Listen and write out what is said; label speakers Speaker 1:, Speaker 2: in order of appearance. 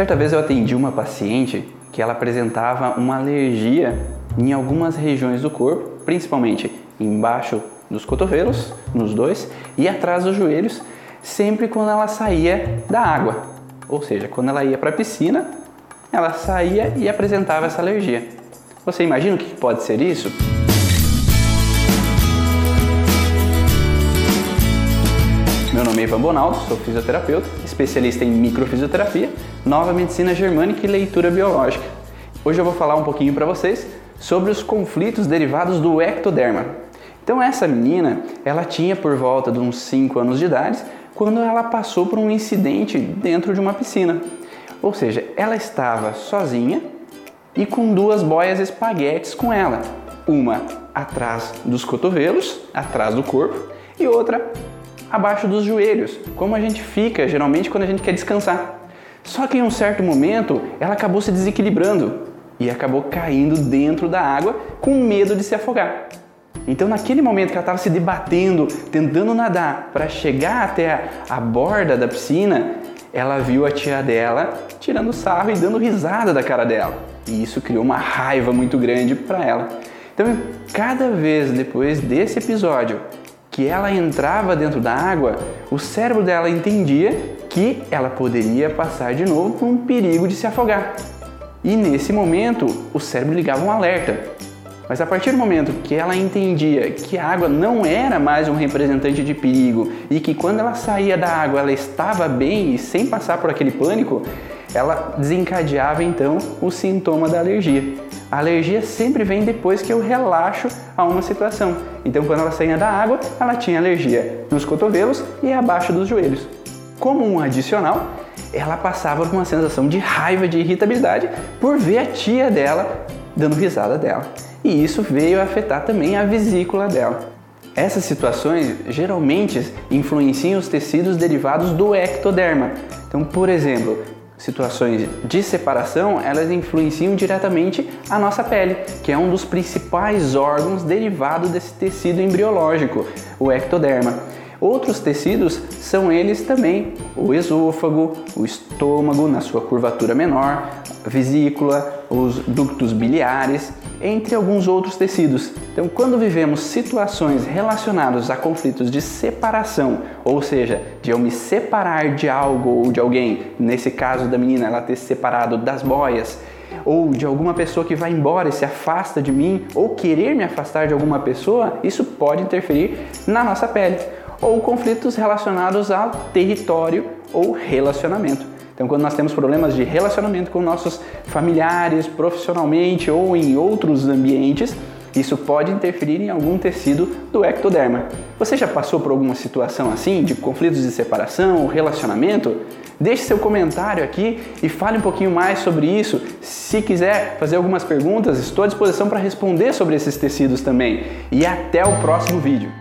Speaker 1: Certa vez eu atendi uma paciente que ela apresentava uma alergia em algumas regiões do corpo, principalmente embaixo dos cotovelos, nos dois, e atrás dos joelhos, sempre quando ela saía da água. Ou seja, quando ela ia para a piscina, ela saía e apresentava essa alergia. Você imagina o que pode ser isso? Meu nome é Ivan Bonaldo, sou fisioterapeuta, especialista em microfisioterapia, nova medicina germânica e leitura biológica. Hoje eu vou falar um pouquinho para vocês sobre os conflitos derivados do ectoderma. Então essa menina, ela tinha por volta de uns 5 anos de idade quando ela passou por um incidente dentro de uma piscina. Ou seja, ela estava sozinha e com duas boias espaguetes com ela, uma atrás dos cotovelos, atrás do corpo, e outra abaixo dos joelhos, como a gente fica geralmente quando a gente quer descansar. Só que em um certo momento ela acabou se desequilibrando e acabou caindo dentro da água com medo de se afogar. Então, naquele momento que ela estava se debatendo, tentando nadar para chegar até a, a, borda da piscina, ela viu a tia dela tirando sarro e dando risada da cara dela. E isso criou uma raiva muito grande para ela. Então, cada vez depois desse episódio que ela entrava dentro da água, o cérebro dela entendia que ela poderia passar de novo por um perigo de se afogar. E nesse momento, o cérebro ligava um alerta. Mas a partir do momento que ela entendia que a água não era mais um representante de perigo e que quando ela saía da água ela estava bem e sem passar por aquele pânico, ela desencadeava então o sintoma da alergia. A alergia sempre vem depois que eu relaxo a uma situação. Então, quando ela saía da água, ela tinha alergia nos cotovelos e abaixo dos joelhos. Como um adicional, ela passava por uma sensação de raiva, de irritabilidade por ver a tia dela dando risada dela. E isso veio afetar também a vesícula dela. Essas situações geralmente influenciam os tecidos derivados do ectoderma. Então, por exemplo, situações de separação, elas influenciam diretamente a nossa pele, que é um dos principais órgãos derivados desse tecido embriológico, o ectoderma. Outros tecidos são eles também o esôfago, o estômago na sua curvatura menor, a vesícula, os ductos biliares, entre alguns outros tecidos. Então, quando vivemos situações relacionadas a conflitos de separação, ou seja, de eu me separar de algo ou de alguém, nesse caso da menina ela ter se separado das boias, ou de alguma pessoa que vai embora e se afasta de mim, ou querer me afastar de alguma pessoa, isso pode interferir na nossa pele ou conflitos relacionados ao território ou relacionamento. Então, quando nós temos problemas de relacionamento com nossos familiares, profissionalmente ou em outros ambientes, isso pode interferir em algum tecido do ectoderma. Você já passou por alguma situação assim, de conflitos de separação ou relacionamento? Deixe seu comentário aqui e fale um pouquinho mais sobre isso. Se quiser fazer algumas perguntas, estou à disposição para responder sobre esses tecidos também. E até o próximo vídeo.